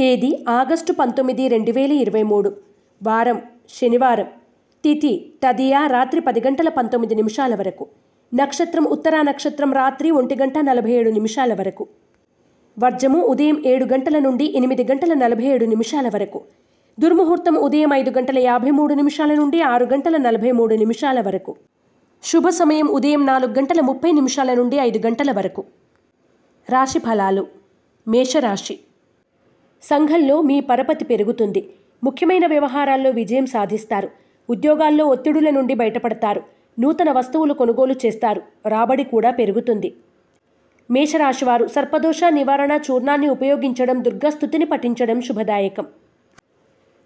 తేదీ ఆగస్టు పంతొమ్మిది రెండు వేల ఇరవై మూడు. వారం శనివారం. తిథి తదియా రాత్రి పది గంటల పంతొమ్మిది నిమిషాల వరకు. నక్షత్రం ఉత్తరా నక్షత్రం రాత్రి ఒంటి గంట నలభై ఏడు నిమిషాల వరకు. వర్జము ఉదయం ఏడు గంటల నుండి ఎనిమిది గంటల నలభై ఏడు నిమిషాల వరకు. దుర్ముహూర్తం ఉదయం ఐదు గంటల యాభై మూడు నిమిషాల నుండి ఆరు గంటల నలభై మూడు నిమిషాల వరకు. శుభ సమయం ఉదయం నాలుగు గంటల ముప్పై నిమిషాల నుండి ఐదు గంటల వరకు. రాశి ఫలాలు. మేషరాశి. సంఘంలో మీ పరపతి పెరుగుతుంది. ముఖ్యమైన వ్యవహారాల్లో విజయం సాధిస్తారు. ఉద్యోగాల్లో ఒత్తిడుల నుండి బయటపడతారు. నూతన వస్తువులు కొనుగోలు చేస్తారు. రాబడి కూడా పెరుగుతుంది. మేషరాశివారు సర్పదోష నివారణ చూర్ణాన్ని ఉపయోగించడం దుర్గస్థుతిని పఠించడం శుభదాయకం.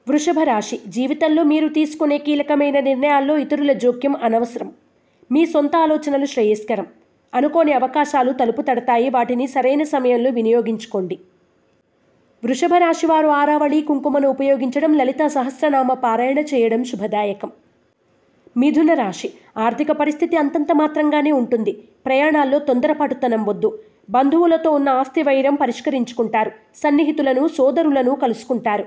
వృషభ రాశి జీవితంలో మీరు తీసుకునే కీలకమైన నిర్ణయాల్లో ఇతరుల జోక్యం అనవసరం. మీ సొంత ఆలోచనలు శ్రేయస్కరం. అనుకోని అవకాశాలు తలుపు తడతాయి. వాటిని సరైన సమయంలో వినియోగించుకోండి. వృషభ రాశి వారు ఆరావళి కుంకుమను ఉపయోగించడం లలిత సహస్రనామ పారాయణ చేయడం శుభదాయకం. మిథున రాశి. ఆర్థిక పరిస్థితి అంతంత మాత్రంగానే ఉంటుంది. ప్రయాణాల్లో తొందరపాటుతనం వద్దు. బంధువులతో ఉన్న ఆస్తి వైరం పరిష్కరించుకుంటారు. సన్నిహితులను సోదరులను కలుసుకుంటారు.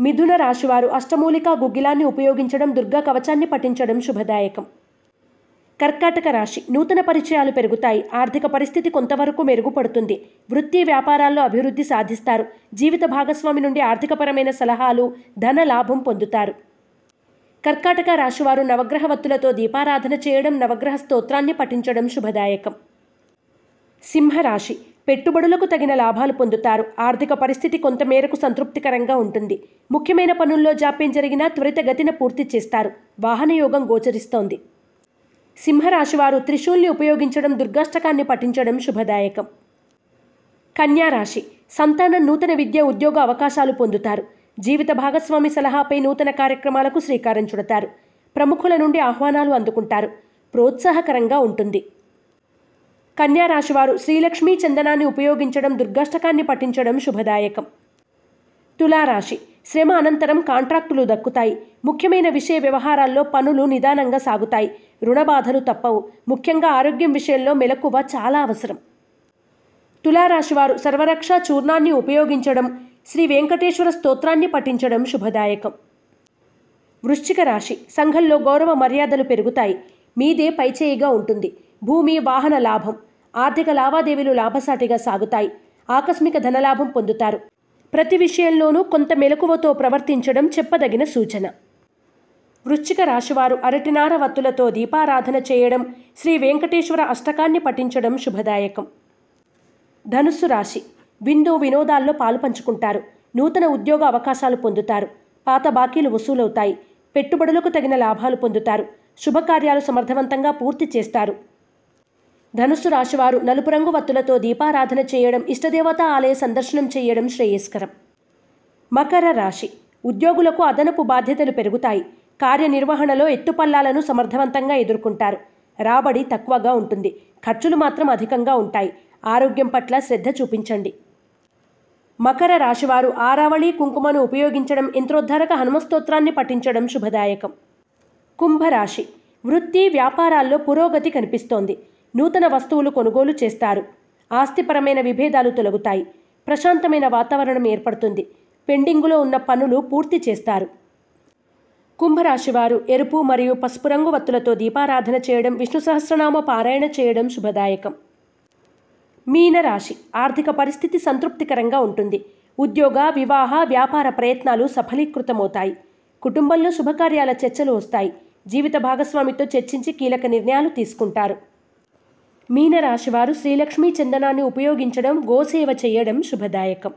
మిథున రాశివారు అష్టమూలికా గుగ్గిలాన్ని ఉపయోగించడం దుర్గా కవచాన్ని పఠించడం శుభదాయకం. కర్కాటక రాశి. నూతన పరిచయాలు పెరుగుతాయి. ఆర్థిక పరిస్థితి కొంతవరకు మెరుగుపడుతుంది. వృత్తి వ్యాపారాల్లో అభివృద్ధి సాధిస్తారు. జీవిత భాగస్వామి నుండి ఆర్థికపరమైన సలహాలు ధన లాభం పొందుతారు. కర్కాటక రాశివారు నవగ్రహ వత్తులతో దీపారాధన చేయడం నవగ్రహ స్తోత్రాన్ని పఠించడం శుభదాయకం. సింహరాశి. పెట్టుబడులకు తగిన లాభాలు పొందుతారు. ఆర్థిక పరిస్థితి కొంతమేరకు సంతృప్తికరంగా ఉంటుంది. ముఖ్యమైన పనుల్లో జాప్యం జరిగినా త్వరితగతిన పూర్తి చేస్తారు. వాహనయోగం గోచరిస్తోంది. సింహరాశివారు త్రిశూల్ని ఉపయోగించడం దుర్గాష్టకాన్ని పఠించడం శుభదాయకం. కన్యారాశి సంతానం నూతన విద్య ఉద్యోగ అవకాశాలు పొందుతారు. జీవిత భాగస్వామి సలహాపై నూతన కార్యక్రమాలకు శ్రీకారం చుడతారు. ప్రముఖుల నుండి ఆహ్వానాలు అందుకుంటారు. ప్రోత్సాహకరంగా ఉంటుంది. కన్యారాశివారు శ్రీలక్ష్మీ చందనాన్ని ఉపయోగించడం దుర్గాష్టకాన్ని పఠించడం శుభదాయకం. తులారాశి శ్రమ అనంతరం కాంట్రాక్టులు దక్కుతాయి. ముఖ్యమైన విషయ వ్యవహారాల్లో పనులు నిదానంగా సాగుతాయి. రుణ బాధలు తప్పవు. ముఖ్యంగా ఆరోగ్యం విషయంలో మెలకువ చాలా అవసరం. తులారాశివారు సర్వరక్ష చూర్ణాన్ని ఉపయోగించడం శ్రీ వెంకటేశ్వర స్తోత్రాన్ని పఠించడం శుభదాయకం. వృశ్చిక రాశి సంఘంలో గౌరవ మర్యాదలు పెరుగుతాయి. మీదే పైచేయిగా ఉంటుంది. భూమి వాహన లాభం ఆర్థిక లావాదేవీలు లాభసాటిగా సాగుతాయి. ఆకస్మిక ధనలాభం పొందుతారు. ప్రతి విషయంలోనూ కొంత మెలకువతో ప్రవర్తించడం చెప్పదగిన సూచన. వృశ్చిక రాశివారు అరటినార వత్తులతో దీపారాధన చేయడం శ్రీ వెంకటేశ్వర అష్టకాన్ని పఠించడం శుభదాయకం. ధనుస్సు రాశి విందు వినోదాల్లో పాలు పంచుకుంటారు. నూతన ఉద్యోగ అవకాశాలు పొందుతారు. పాత బాకీలు వసూలవుతాయి. పెట్టుబడులకు తగిన లాభాలు పొందుతారు. శుభకార్యాలు సమర్థవంతంగా పూర్తి చేస్తారు. ధనుస్సు రాశివారు నలుపు రంగు వత్తులతో దీపారాధన చేయడం ఇష్టదేవత ఆలయ సందర్శనం చేయడం శ్రేయస్కరం. మకర రాశి. ఉద్యోగులకు అదనపు బాధ్యతలు పెరుగుతాయి. కార్యనిర్వహణలో ఎత్తుపల్లాలను సమర్థవంతంగా ఎదుర్కొంటారు. రాబడి తక్కువగా ఉంటుంది. ఖర్చులు మాత్రం అధికంగా ఉంటాయి. ఆరోగ్యం పట్ల శ్రద్ధ చూపించండి. మకర రాశివారు ఆరావళి కుంకుమను ఉపయోగించడం యంత్రోద్ధారక హనుమస్తోత్రాన్ని పఠించడం శుభదాయకం. కుంభరాశి. వృత్తి వ్యాపారాల్లో పురోగతి కనిపిస్తోంది. నూతన వస్తువులు కొనుగోలు చేస్తారు. ఆస్తిపరమైన విభేదాలు తొలగుతాయి. ప్రశాంతమైన వాతావరణం ఏర్పడుతుంది. పెండింగులో ఉన్న పనులు పూర్తి చేస్తారు. కుంభరాశివారు ఎరుపు మరియు పసుపు రంగు వత్తులతో దీపారాధన చేయడం విష్ణు సహస్రనామ పారాయణ చేయడం శుభదాయకం. మీనరాశి ఆర్థిక పరిస్థితి సంతృప్తికరంగా ఉంటుంది. ఉద్యోగ వివాహ వ్యాపార ప్రయత్నాలు సఫలీకృతమవుతాయి. కుటుంబంలో శుభకార్యాల చర్చలు వస్తాయి. జీవిత భాగస్వామితో చర్చించి కీలక నిర్ణయాలు తీసుకుంటారు. మీనరాశివారు శ్రీలక్ష్మీ చందనాన్ని ఉపయోగించడం గోసేవ చేయడం శుభదాయకం.